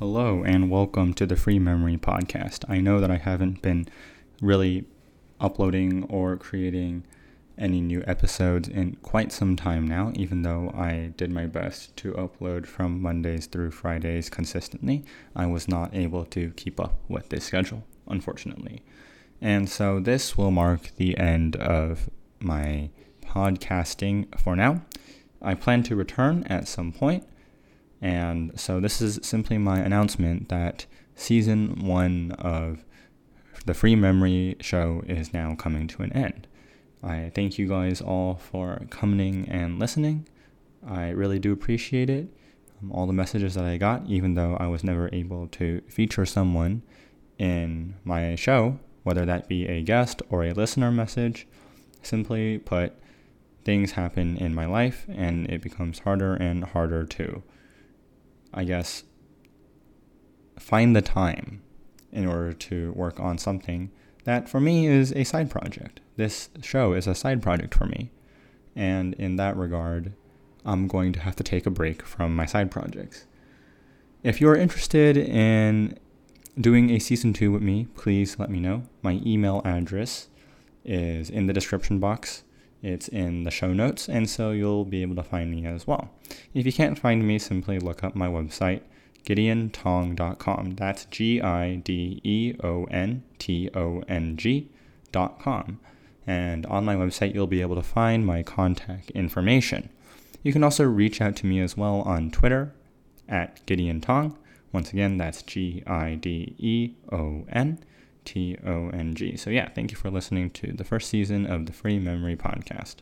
Hello, and welcome to the Free Memory Podcast. I know that I haven't been really uploading or creating any new episodes in quite some time now, even though I did my best to upload from Mondays through Fridays consistently. I was not able to keep up with this schedule, unfortunately. And so this will mark the end of my podcasting for now. I plan to return at some point and so this is simply my announcement that season one of the Free Memory Show is now coming to an end. I thank you guys all for coming and listening. I really do appreciate it. Um, all the messages that I got, even though I was never able to feature someone in my show, whether that be a guest or a listener message. Simply put, things happen in my life and it becomes harder and harder to I guess, find the time in order to work on something that for me is a side project. This show is a side project for me. And in that regard, I'm going to have to take a break from my side projects. If you're interested in doing a season two with me, please let me know. My email address is in the description box. It's in the show notes, and so you'll be able to find me as well. If you can't find me, simply look up my website, gideontong.com. That's G I D E O N T O N G.com. And on my website, you'll be able to find my contact information. You can also reach out to me as well on Twitter at Gideon Tong. Once again, that's G I D E O N T O N G. So, yeah, thank you for listening to the first season of the Free Memory Podcast.